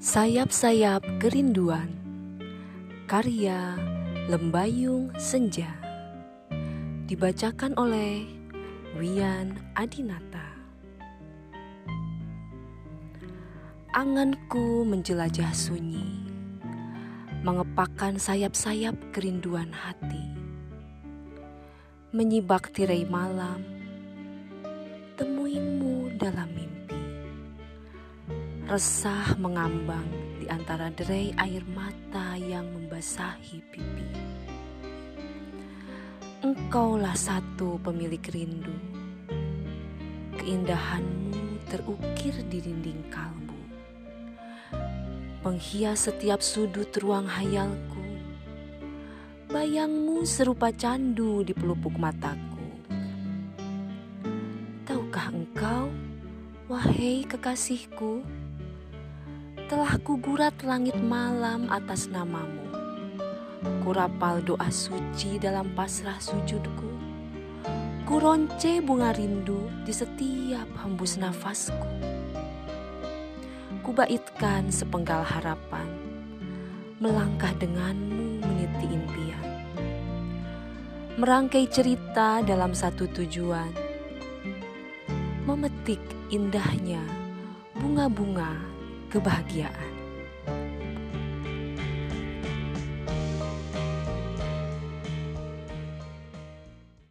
Sayap-sayap kerinduan. Karya Lembayung Senja. Dibacakan oleh Wian Adinata. Anganku menjelajah sunyi Mengepakkan sayap-sayap kerinduan hati. Menyibak tirai malam Temuimu dalam mimpi Resah mengambang di antara derai air mata yang membasahi pipi. Engkaulah satu pemilik rindu. Keindahanmu terukir di dinding kalbu. Penghias setiap sudut ruang hayalku. Bayangmu serupa candu di pelupuk mataku. Tahukah engkau, wahai kekasihku, telah kugurat langit malam atas namamu. Kurapal doa suci dalam pasrah sujudku. Kuronce bunga rindu di setiap hembus nafasku. Kubaitkan sepenggal harapan, melangkah denganmu meniti impian. Merangkai cerita dalam satu tujuan, memetik indahnya bunga-bunga kebahagiaan.